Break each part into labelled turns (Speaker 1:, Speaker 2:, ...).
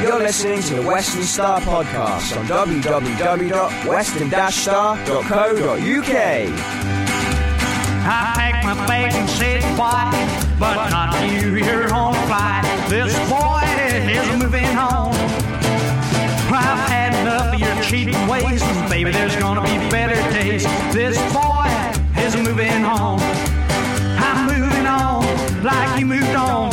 Speaker 1: You're listening to the Western Star podcast on www.western-star.co.uk.
Speaker 2: I packed my bag and said goodbye, but not you, you're on flight. This boy is moving on. I've had enough of your cheating ways, and baby, there's gonna be better days. This boy is moving on. I'm moving on like you moved on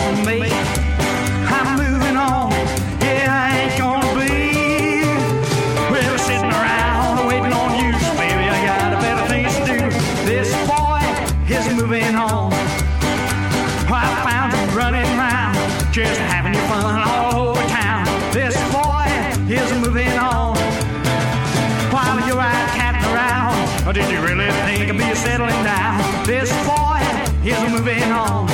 Speaker 2: did you really think of me settling down? This boy is moving on.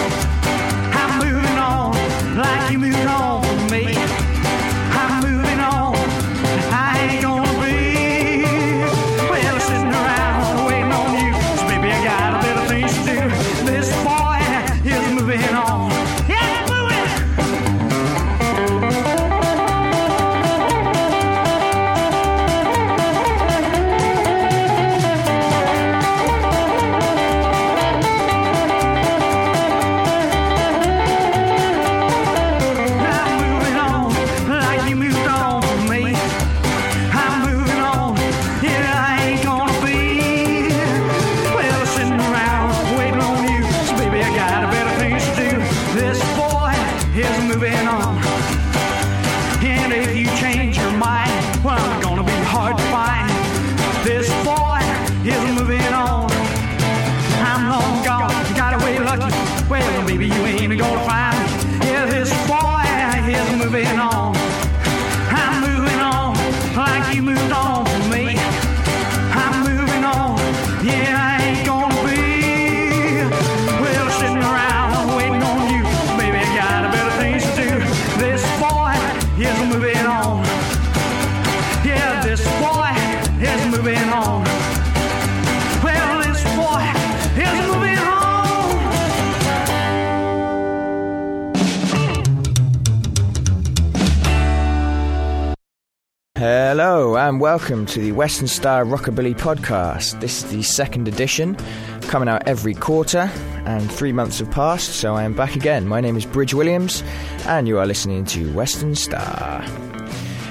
Speaker 1: Hello and welcome to the Western Star Rockabilly podcast. This is the second edition, coming out every quarter, and three months have passed, so I am back again. My name is Bridge Williams, and you are listening to Western Star.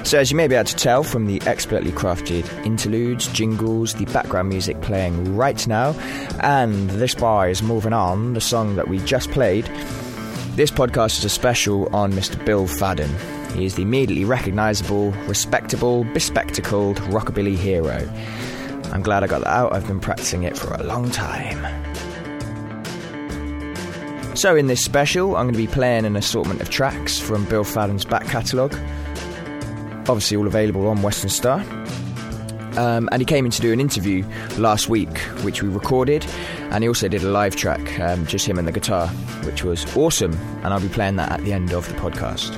Speaker 1: So, as you may be able to tell from the expertly crafted interludes, jingles, the background music playing right now, and This Boy is Moving On, the song that we just played, this podcast is a special on Mr. Bill Fadden. He is the immediately recognisable, respectable, bespectacled rockabilly hero. I'm glad I got that out, I've been practicing it for a long time. So, in this special, I'm going to be playing an assortment of tracks from Bill Fadden's back catalogue. Obviously, all available on Western Star. Um, and he came in to do an interview last week, which we recorded, and he also did a live track, um, just him and the guitar, which was awesome. And I'll be playing that at the end of the podcast.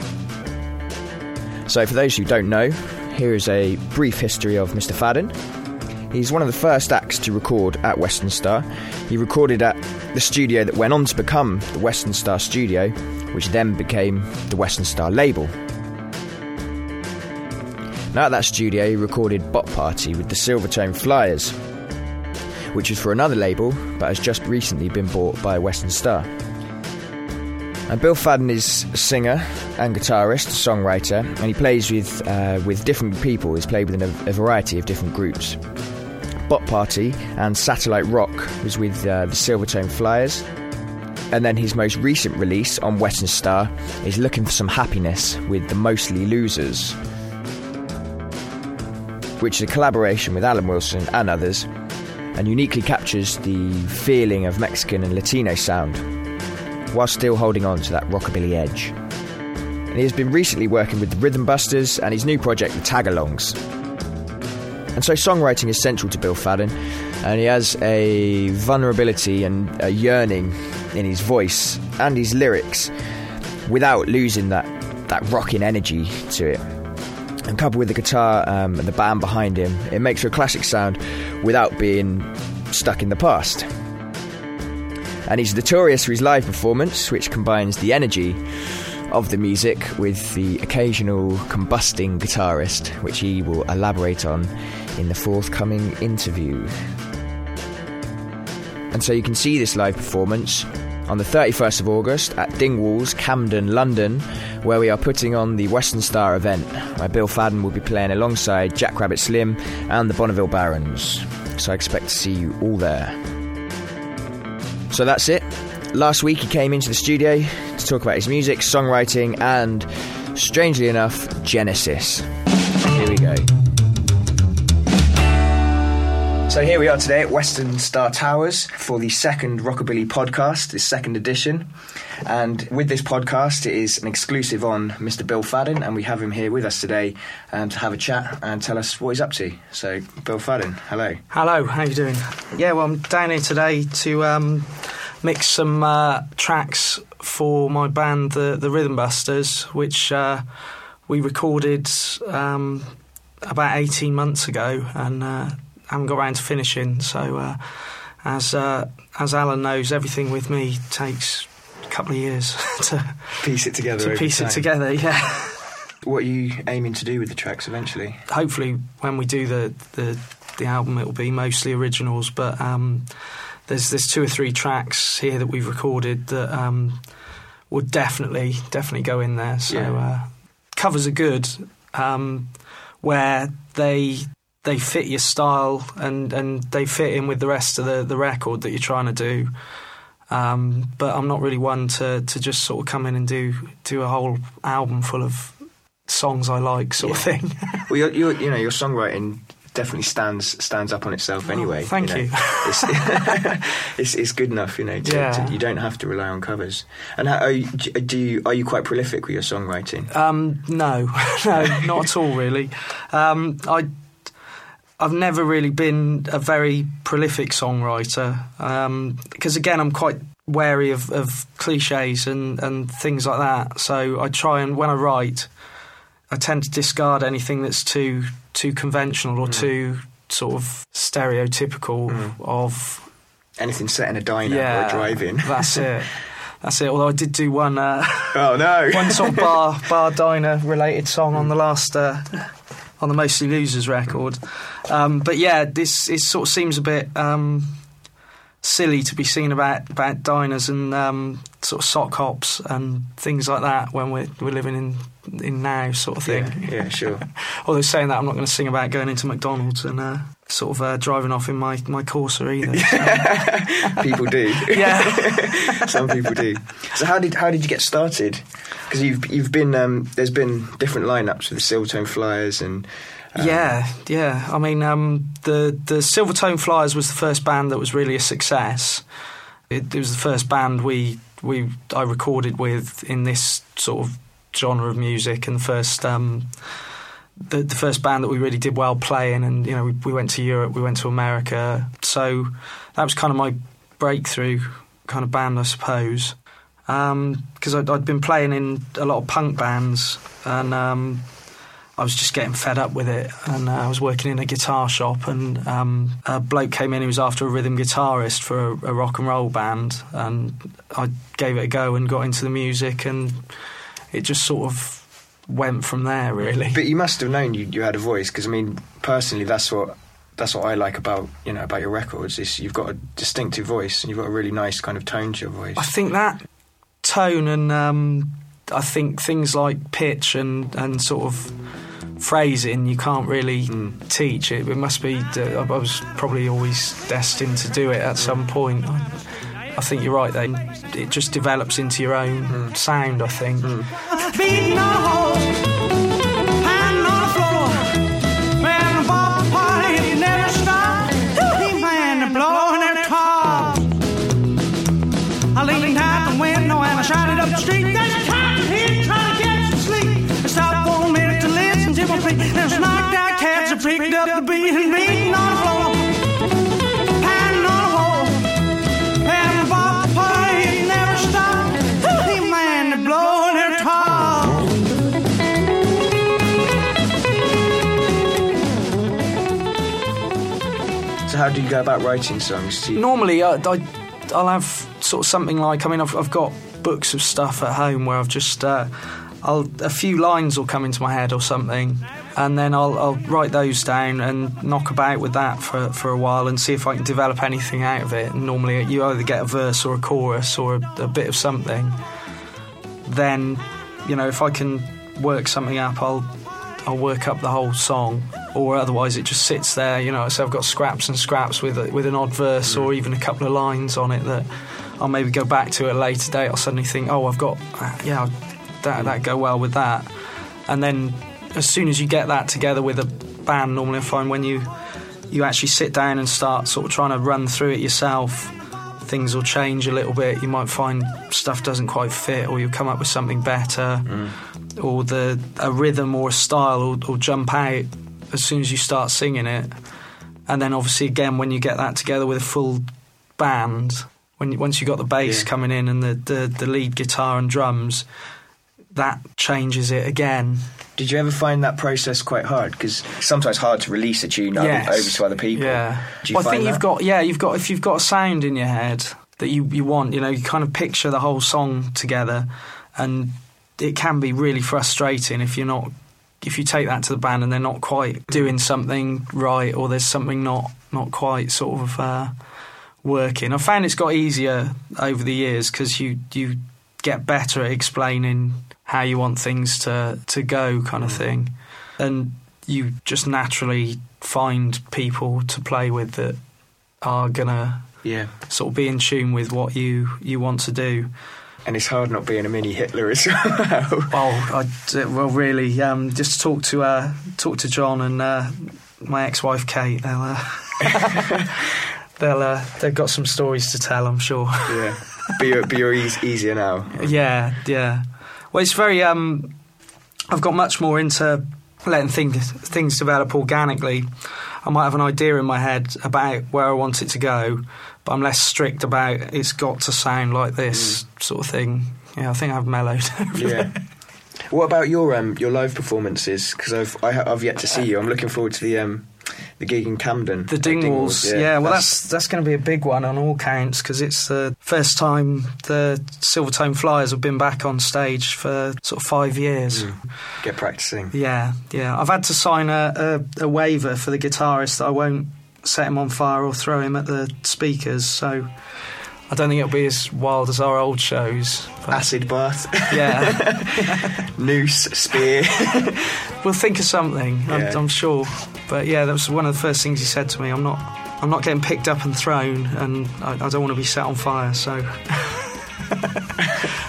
Speaker 1: So, for those who don't know, here is a brief history of Mr. Fadden. He's one of the first acts to record at Western Star. He recorded at the studio that went on to become the Western Star Studio, which then became the Western Star label. Now, at that studio, he recorded Bop Party with the Silvertone Flyers, which was for another label but has just recently been bought by Western Star. And Bill Fadden is a singer and guitarist, songwriter, and he plays with uh, with different people. He's played with a, a variety of different groups. Bop Party and Satellite Rock was with uh, the Silvertone Flyers. And then his most recent release on Western Star is Looking for Some Happiness with the Mostly Losers, which is a collaboration with Alan Wilson and others, and uniquely captures the feeling of Mexican and Latino sound, while still holding on to that rockabilly edge. And he has been recently working with the Rhythm Busters and his new project, the Tagalongs. And so songwriting is central to Bill Fadden, and he has a vulnerability and a yearning in his voice and his lyrics without losing that, that rocking energy to it. And coupled with the guitar um, and the band behind him, it makes for a classic sound without being stuck in the past. And he's notorious for his live performance, which combines the energy of the music with the occasional combusting guitarist, which he will elaborate on in the forthcoming interview. And so you can see this live performance on the 31st of August at Dingwalls, Camden, London, where we are putting on the Western Star event, where Bill Fadden will be playing alongside Jackrabbit Slim and the Bonneville Barons. So I expect to see you all there. So that's it. Last week he came into the studio to talk about his music, songwriting, and, strangely enough, Genesis. Here we go. So here we are today at Western Star Towers for the second Rockabilly podcast, this second edition. And with this podcast, it is an exclusive on Mr. Bill Fadden, and we have him here with us today um, to have a chat and tell us what he's up to. So, Bill Fadden, hello.
Speaker 2: Hello, how you doing? Yeah, well, I'm down here today to um, mix some uh, tracks for my band, the the Rhythm Busters, which uh, we recorded um, about 18 months ago, and uh, haven't got around to finishing. So, uh, as uh, as Alan knows, everything with me takes a couple of years to
Speaker 1: Piece it together.
Speaker 2: to piece
Speaker 1: time.
Speaker 2: it together. Yeah.
Speaker 1: What are you aiming to do with the tracks eventually?
Speaker 2: Hopefully, when we do the the, the album, it will be mostly originals. But um, there's there's two or three tracks here that we've recorded that um, would definitely definitely go in there. So
Speaker 1: Yeah.
Speaker 2: uh, covers are good um, where they they fit your style and, and they fit in with the rest of the, the record that you're trying to do. Um, but I'm not really one to, to just sort of come in and do do a whole album full of songs I like, sort of thing.
Speaker 1: Well, your, your, you know, your songwriting definitely stands stands up on itself anyway.
Speaker 2: Oh, thank
Speaker 1: know.
Speaker 2: you.
Speaker 1: It's, it's it's good enough, you know. To,
Speaker 2: Yeah.
Speaker 1: to- you don't have to rely on covers. And how, are you, do you are you quite prolific with your songwriting?
Speaker 2: Um, no, no, not at all, really. Um, I, I've never really been a very prolific songwriter because, again, I'm quite wary of, of cliches and, and things like that. So I try and when I write, I tend to discard anything that's too too conventional or too sort of stereotypical of
Speaker 1: Anything set in a diner or
Speaker 2: yeah,
Speaker 1: a drive-in?
Speaker 2: That's it. That's it. Although I did do one. Uh,
Speaker 1: oh no!
Speaker 2: one sort of bar bar diner related song on the last uh, on the Mostly Losers record. Um, but yeah, this it sort of seems a bit um, silly to be seen about about diners and um, sort of sock hops and things like that when we're we're living in in now sort of thing.
Speaker 1: yeah, yeah, sure.
Speaker 2: Although saying that, I'm not going to sing about going into McDonald's and uh, sort of uh, driving off in my my Corsa either. so-
Speaker 1: people do.
Speaker 2: yeah.
Speaker 1: Some people do. So how did how did you get started? Because you've you've been um, there's been different lineups with the Silvertone Flyers and um,
Speaker 2: yeah, yeah. I mean, um, the the Silvertone Flyers was the first band that was really a success. It, it was the first band we we I recorded with in this sort of genre of music, and the first um, the, the first band that we really did well playing. And you know, we, we went to Europe, we went to America, so that was kind of my breakthrough kind of band, I suppose. Because I'd, I'd been playing in a lot of punk bands, and um, I was just getting fed up with it, and uh, I was working in a guitar shop, and um, a bloke came in who was after a rhythm guitarist for a, a rock and roll band, and I gave it a go and got into the music, and it just sort of went from there, really.
Speaker 1: But you must have known you, you had a voice because I mean, personally, that's what that's what I like about you know about your records is you've got a distinctive voice and you've got a really nice kind of tone to your voice.
Speaker 2: I think that tone and um, I think things like pitch and, and sort of phrasing you can't really teach it. It must be. I was probably always destined to do it at some point. I, I think you're right. Then it just develops into your own hmm. sound. I think.
Speaker 3: Hmm. beating
Speaker 1: how do you go about writing songs? You,
Speaker 2: Normally, I, I, I'll have sort of something like. I mean, I've, I've got books of stuff at home where I've just uh, I'll a few lines will come into my head or something, and then I'll, I'll write those down and knock about with that for for a while and see if I can develop anything out of it. And normally you either get a verse or a chorus or a, a bit of something. Then, you know, if I can work something up, I'll I'll work up the whole song, or otherwise it just sits there. You know, so I've got scraps and scraps with with an odd verse or even a couple of lines on it that I'll maybe go back to at a later date. I'll suddenly think, oh, I've got yeah, that that go well with that, and then as soon as you get that together with a band, normally I find when you you actually sit down and start sort of trying to run through it yourself, things will change a little bit. You might find stuff doesn't quite fit, or you'll come up with something better, mm. or the a rhythm or a style will, will jump out as soon as you start singing it. And then obviously again when you get that together with a full band, when you, once you got the bass yeah. coming in and the, the, the lead guitar and drums, that changes it again.
Speaker 1: Did you ever find that process quite hard? Because sometimes hard to release a tune yes. over to other people.
Speaker 2: Yeah, well, I think that? you've got yeah, you've got if you've got a sound in your head that you you want, you know, you kind of picture the whole song together, and it can be really frustrating if you're not if you take that to the band and they're not quite doing something right or there's something not not quite sort of uh, working. I found it's got easier over the years because you you get better at explaining how you want things to to go, kind of mm. thing, and you just naturally find people to play with that are gonna
Speaker 1: yeah
Speaker 2: sort of be in tune with what you you want to do.
Speaker 1: And it's hard not being a mini Hitler as well.
Speaker 2: well, I, well, really, um, just talk to uh, talk to John and uh, my ex-wife Kate. They'll uh, they'll uh, they've got some stories to tell. I'm sure.
Speaker 1: Yeah, you're, but easier now.
Speaker 2: Yeah, yeah. Well, it's very. Um, I've got much more into letting things things develop organically. I might have an idea in my head about where I want it to go, but I'm less strict about it's got to sound like this mm. sort of thing. Yeah, I think I've mellowed.
Speaker 1: yeah. What about your um, your live performances? Because I've I, have i have yet to see you. I'm looking forward to the um, the gig in Camden.
Speaker 2: The Dingwalls, Dingwalls yeah. yeah. Well, that's that's, that's going to be a big one on all counts because it's the first time the Silvertone Flyers have been back on stage for sort of five years. Mm.
Speaker 1: Get practicing.
Speaker 2: Yeah, yeah. I've had to sign a, a, a waiver for the guitarist that I won't set him on fire or throw him at the speakers. So I don't think it'll be as wild as our old shows.
Speaker 1: Acid bath.
Speaker 2: Yeah.
Speaker 1: Noose, spear.
Speaker 2: we'll think of something. I'm, I'm, sure. But yeah, that was one of the first things he said to me. I'm not, I'm not getting picked up and thrown, and I, I don't want to be set on fire. So.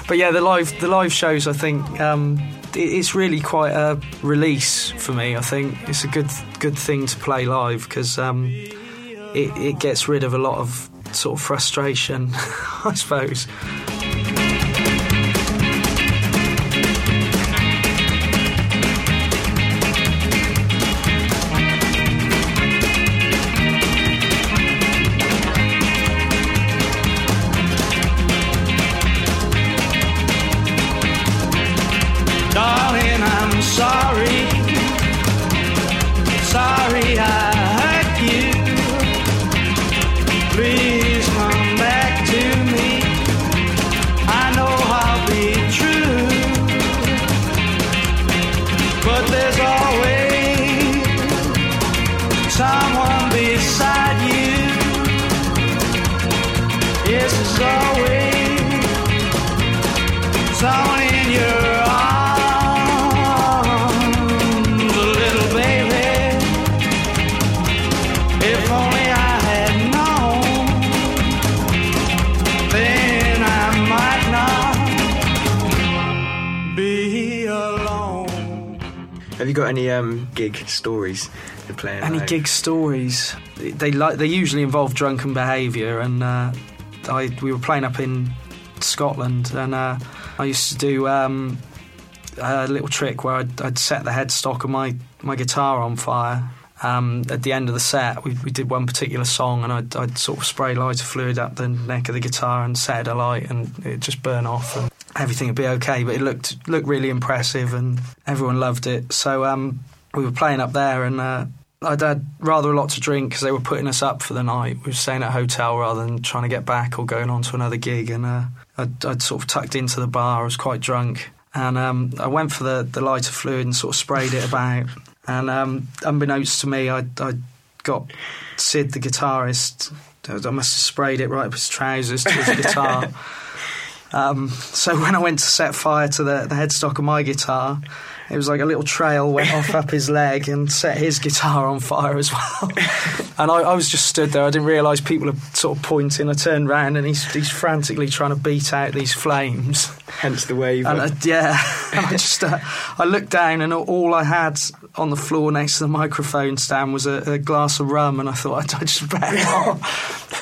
Speaker 2: but yeah, the live, the live shows. I think um, it's really quite a release for me. I think it's a good, good thing to play live because um, it, it gets rid of a lot of sort of frustration, I suppose.
Speaker 1: Got any um, gig stories to play?
Speaker 2: Any live? gig stories? They like they usually involve drunken behaviour, and uh, I we were playing up in Scotland, and uh, I used to do um, a little trick where I'd, I'd, set the headstock of my my guitar on fire. Um, at the end of the set, we, we did one particular song, and I'd, I'd, sort of spray lighter fluid up the neck of the guitar and set it alight, and it just burn off. And everything would be okay. But it looked looked really impressive, and everyone loved it. So um, we were playing up there, and uh, I'd had rather a lot to drink because they were putting us up for the night. We were staying at a hotel rather than trying to get back or going on to another gig. And uh, I'd, I'd sort of tucked into the bar. I was quite drunk, and um, I went for the, the lighter fluid and sort of sprayed it about. And um, unbeknownst to me, I I got Sid, the guitarist. I must have sprayed it right up his trousers to his guitar. Um, so when I went to set fire to the, the headstock of my guitar, it was like a little trail went off up his leg and set his guitar on fire as well. and I, I was just stood there. I didn't realise people are sort of pointing. I turned round and he's, he's frantically trying to beat out these flames.
Speaker 1: Hence the wave.
Speaker 2: And uh, yeah, and I just uh, I looked down and all I had on the floor next to the microphone stand was a, a glass of rum, and I thought I just better not,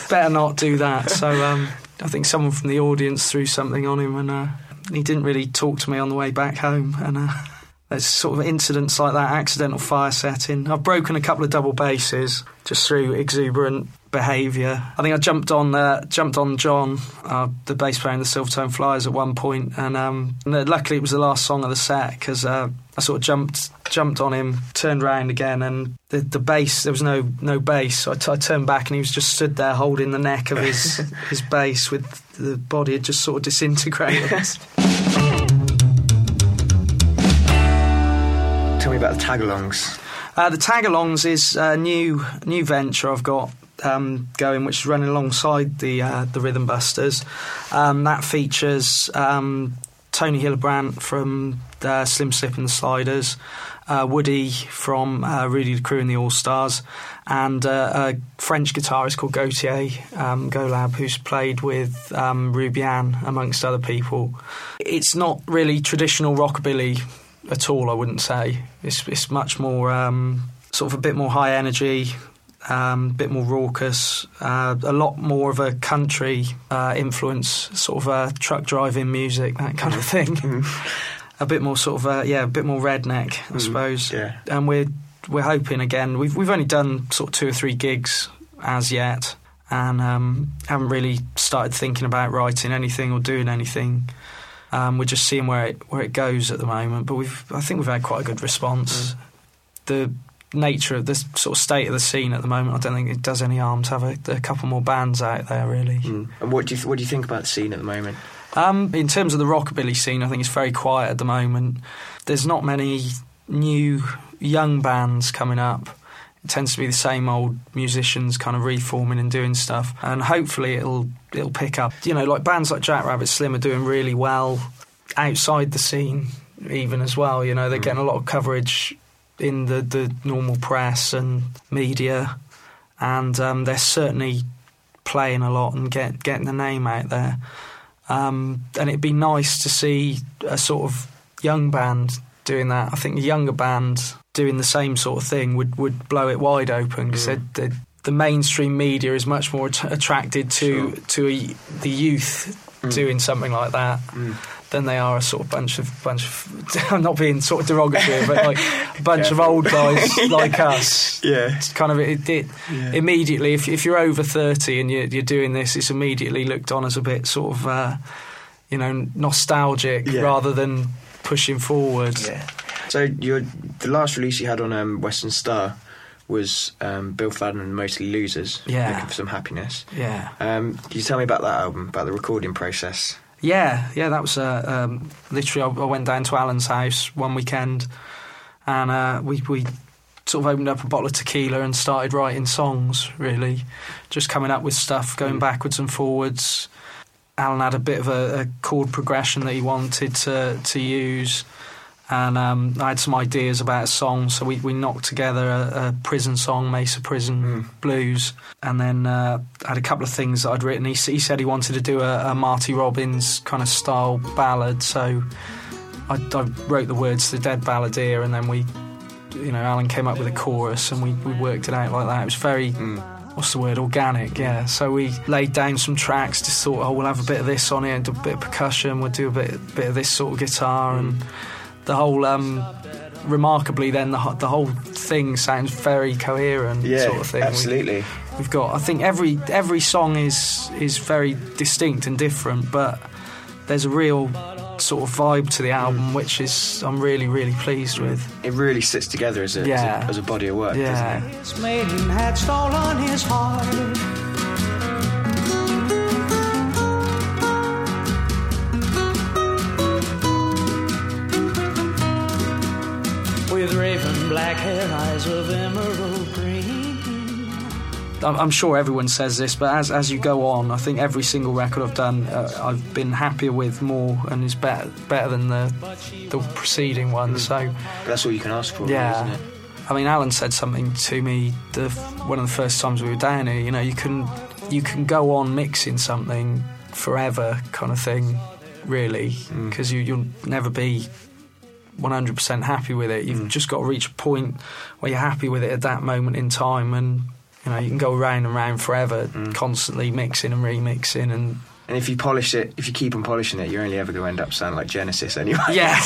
Speaker 2: better not do that. So um, I think someone from the audience threw something on him, and uh, he didn't really talk to me on the way back home, and. Uh, there's sort of incidents like that, accidental fire setting. I've broken a couple of double basses just through exuberant behaviour. I think I jumped on uh, jumped on John, uh, the bass player in the Silvertone Flyers, at one point, and, um, luckily it was the last song of the set because uh, I sort of jumped jumped on him, turned around again, and the the bass there was no no bass. So I, t- I turned back and he was just stood there holding the neck of his his bass with the body had just sort of disintegrated.
Speaker 1: Tell me about the tagalongs.
Speaker 2: Uh, the tagalongs is a new new venture I've got um, going, which is running alongside the uh, the Rhythm Busters. Um, that features um, Tony Hillebrand from uh, Slim Slip and the Sliders, uh, Woody from uh, Rudy the Crew and the All Stars, and uh, a French guitarist called Gautier um, Golab, who's played with um, Rubian amongst other people. It's not really traditional rockabilly at all. I wouldn't say it's it's much more um, sort of a bit more high energy, um, a bit more raucous, uh, a lot more of a country uh, influence, sort of a truck driving music, that kind of thing. a bit more sort of uh, yeah, a bit more redneck, I suppose.
Speaker 1: yeah.
Speaker 2: And we're we're hoping again. We've we've only done sort of two or three gigs as yet. And um, haven't really started thinking about writing anything or doing anything. Um, we're just seeing where it where it goes at the moment, but we've I think we've had quite a good response. The nature of this sort of state of the scene at the moment, I don't think it does any harm to have a, a couple more bands out there. Really,
Speaker 1: Mm. And what do you th- what do you think about the scene at the moment?
Speaker 2: um, in terms of the rockabilly scene, I think it's very quiet at the moment. There's not many new young bands coming up. It tends to be the same old musicians kind of reforming and doing stuff, and hopefully it'll it'll pick up. You know, like bands like Jack Rabbit Slim are doing really well outside the scene, even as well. You know, they're getting a lot of coverage in the the normal press and media, and um, they're certainly playing a lot and get getting the name out there. Um, and it'd be nice to see a sort of young band doing that. I think a younger band doing the same sort of thing would, would blow it wide open because the, the mainstream media is much more att- attracted to to a, the youth doing something like that than they are a sort of bunch of bunch of. I'm not being sort of derogatory, but like a bunch of old guys like us.
Speaker 1: Yeah.
Speaker 2: It's kind of it, it immediately if if you're over thirty and you're, you're doing this, it's immediately looked on as a bit sort of uh, you know nostalgic
Speaker 1: Yeah.
Speaker 2: rather than pushing forward.
Speaker 1: Yeah. So your the last release you had on um, Western Star was um, Bill Fadden and Mostly Losers.
Speaker 2: Yeah.
Speaker 1: Looking for some happiness.
Speaker 2: Yeah.
Speaker 1: Um, can you tell me about that album, about the recording process?
Speaker 2: Yeah, yeah, that was uh, um, literally. I, I went down to Alan's house one weekend, and uh, we we sort of opened up a bottle of tequila and started writing songs. Really, just coming up with stuff, going backwards and forwards. Alan had a bit of a, a chord progression that he wanted to to use, and um, I had some ideas about a song. So we, we knocked together a, a prison song, Mesa Prison Blues, and then uh, I had a couple of things that I'd written. He, he said he wanted to do a, a Marty Robbins kind of style ballad, so I, I wrote the words to the Dead Balladeer, and then we, you know, Alan came up with a chorus, and we, we worked it out like that. It was very what's the word? Organic yeah. So we laid down some tracks just thought oh we'll have a bit of this on it and do a bit of percussion we'll do a bit bit of this sort of guitar. And the whole um remarkably then the, the whole thing sounds very coherent sort of thing.
Speaker 1: Absolutely.
Speaker 2: we've got i think every every song is is very distinct and different but there's a real sort of vibe to the album which is i'm really really pleased with.
Speaker 1: It really sits together as a, as a, as a body of work,
Speaker 2: yeah.
Speaker 1: doesn't it?
Speaker 3: With raven black hair, eyes of emerald green.
Speaker 2: I'm, I'm sure everyone says this, but as as you go on, I think every single record I've done, uh, I've been happier with more and is better better than the the preceding one. So
Speaker 1: But that's all you can ask for,
Speaker 2: Yeah.
Speaker 1: isn't it?
Speaker 2: I mean, Alan said something to me the one of the first times we were down here. You know, you can you can go on mixing something forever, kind of thing, really, because you you'll never be 100% happy with it. You've mm. just got to reach a point where you're happy with it at that moment in time, and you know you can go round and round forever, mm. constantly mixing and remixing, and
Speaker 1: And if you polish it, if you keep on polishing it, you're only ever going to end up sounding like Genesis anyway.
Speaker 2: yeah.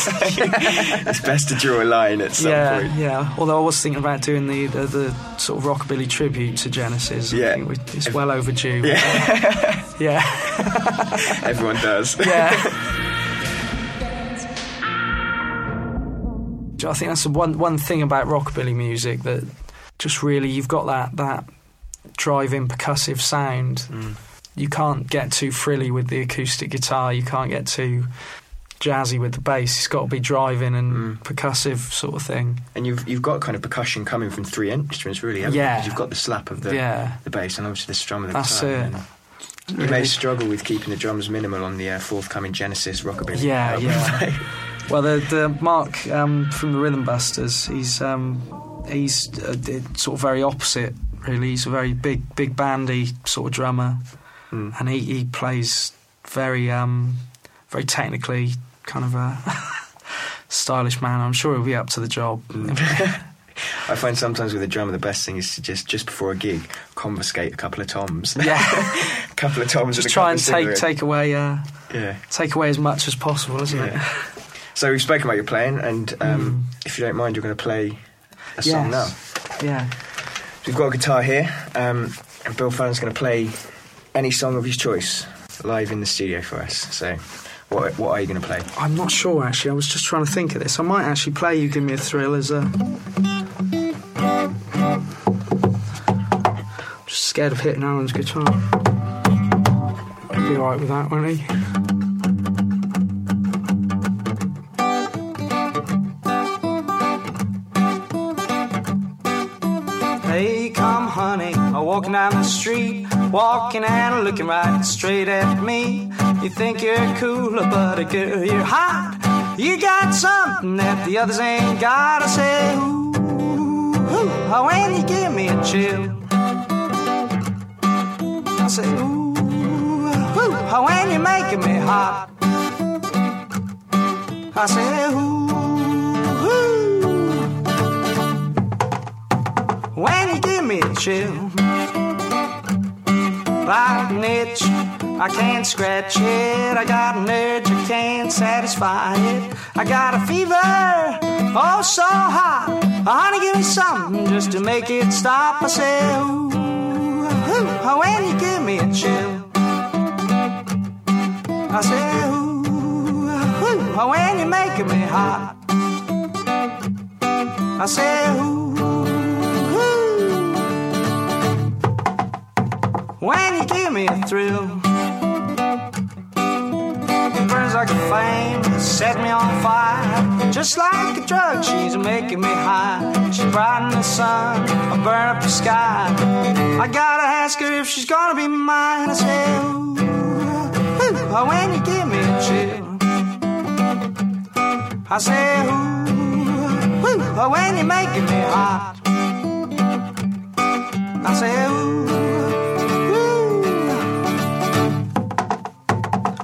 Speaker 1: it's best to draw a line at some
Speaker 2: yeah,
Speaker 1: point.
Speaker 2: yeah. Although I was thinking about doing the, the, the sort of rockabilly tribute to Genesis. I
Speaker 1: Yeah.
Speaker 2: we- it's well overdue.
Speaker 1: Yeah.
Speaker 2: yeah,
Speaker 1: Everyone does.
Speaker 2: yeah. I think that's the one one thing about rockabilly music that just really you've got that that driving percussive sound.
Speaker 1: Mm.
Speaker 2: You can't get too frilly with the acoustic guitar. You can't get too jazzy with the bass. It's got to be driving and
Speaker 1: Mm.
Speaker 2: percussive sort of thing.
Speaker 1: And you've you've got kind of percussion coming from three instruments, really. Haven't
Speaker 2: Yeah.
Speaker 1: You? You've got the slap of the
Speaker 2: Yeah.
Speaker 1: the bass and obviously the strum of the
Speaker 2: That's
Speaker 1: guitar.
Speaker 2: it.
Speaker 1: and You may struggle with keeping the drums minimal on the uh, forthcoming Genesis rockabilly.
Speaker 2: Yeah,
Speaker 1: album.
Speaker 2: yeah. Well, the, the Mark um, from the Rhythm Busters, he's um, he's uh, sort of very opposite. Really, he's a very big, big bandy sort of drummer,
Speaker 1: Mm.
Speaker 2: and he, he plays very, um, very technically kind of a stylish man. I'm sure he'll be up to the job.
Speaker 1: I find sometimes with a drummer the best thing is to just just before a gig confiscate a couple of toms.
Speaker 2: yeah,
Speaker 1: a couple of toms.
Speaker 2: just try and take take away uh,
Speaker 1: Yeah.
Speaker 2: take away as much as possible, isn't it?
Speaker 1: So we've spoken about your playing, and um, if you don't mind, you're going to play a song now.
Speaker 2: Yes. Yeah.
Speaker 1: We've got a guitar here, um, and Bill Fadden's going to play any song of his choice live in the studio for us. So, what what are you going to play?
Speaker 2: I'm not sure actually. I was just trying to think of this. I might actually play "You Give Me a Thrill" as a. Just scared of hitting Alan's guitar. He'll be alright with that, won't he?
Speaker 3: Walking down the street, walking and looking right straight at me. You think you're cooler, but a girl, you're hot. You got something that the others ain't got. I say, ooh, ooh, oh, when you give me a chill. I say, ooh, ooh, oh, when you're making me hot. I say, ooh, ooh when you give me a chill. Like an itch, I can't scratch it. I got an urge, I can't satisfy it. I got a fever, oh so hot. Oh, honey, give me something just to make it stop. I say, ooh, ooh, oh, when you give me a chill. I say, ooh, ooh, oh, when you're making me hot. I say, ooh. When you give me a thrill. Burns like a flame, set me on fire. Just like a drug, she's making me high. She brighten the sun, I burn up the sky. I gotta ask her if she's gonna be mine. I say, ooh, ooh, when you give me a chill. I say, ooh, ooh, when you're making me hot. I say, ooh.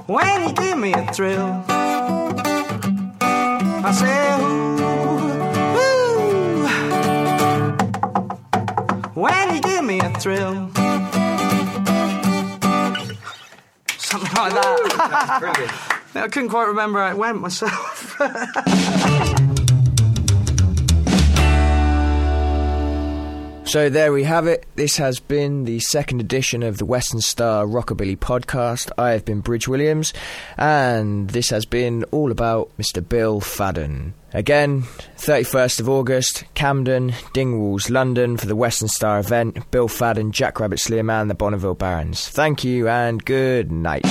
Speaker 3: When you give me a thrill. I say, ooh, ooh, when you give me a thrill. Something like that.
Speaker 2: I couldn't quite remember how it went myself.
Speaker 1: So there we have it. This has been the second edition of the Western Star Rockabilly podcast. I have been Bridge Williams, and this has been all about Mr. Bill Fadden. Again, 31st of August, Camden, Dingwalls, London for the Western Star event. Bill Fadden, Jack Rabbit Slim and, the Bonneville Barons. Thank you and good night.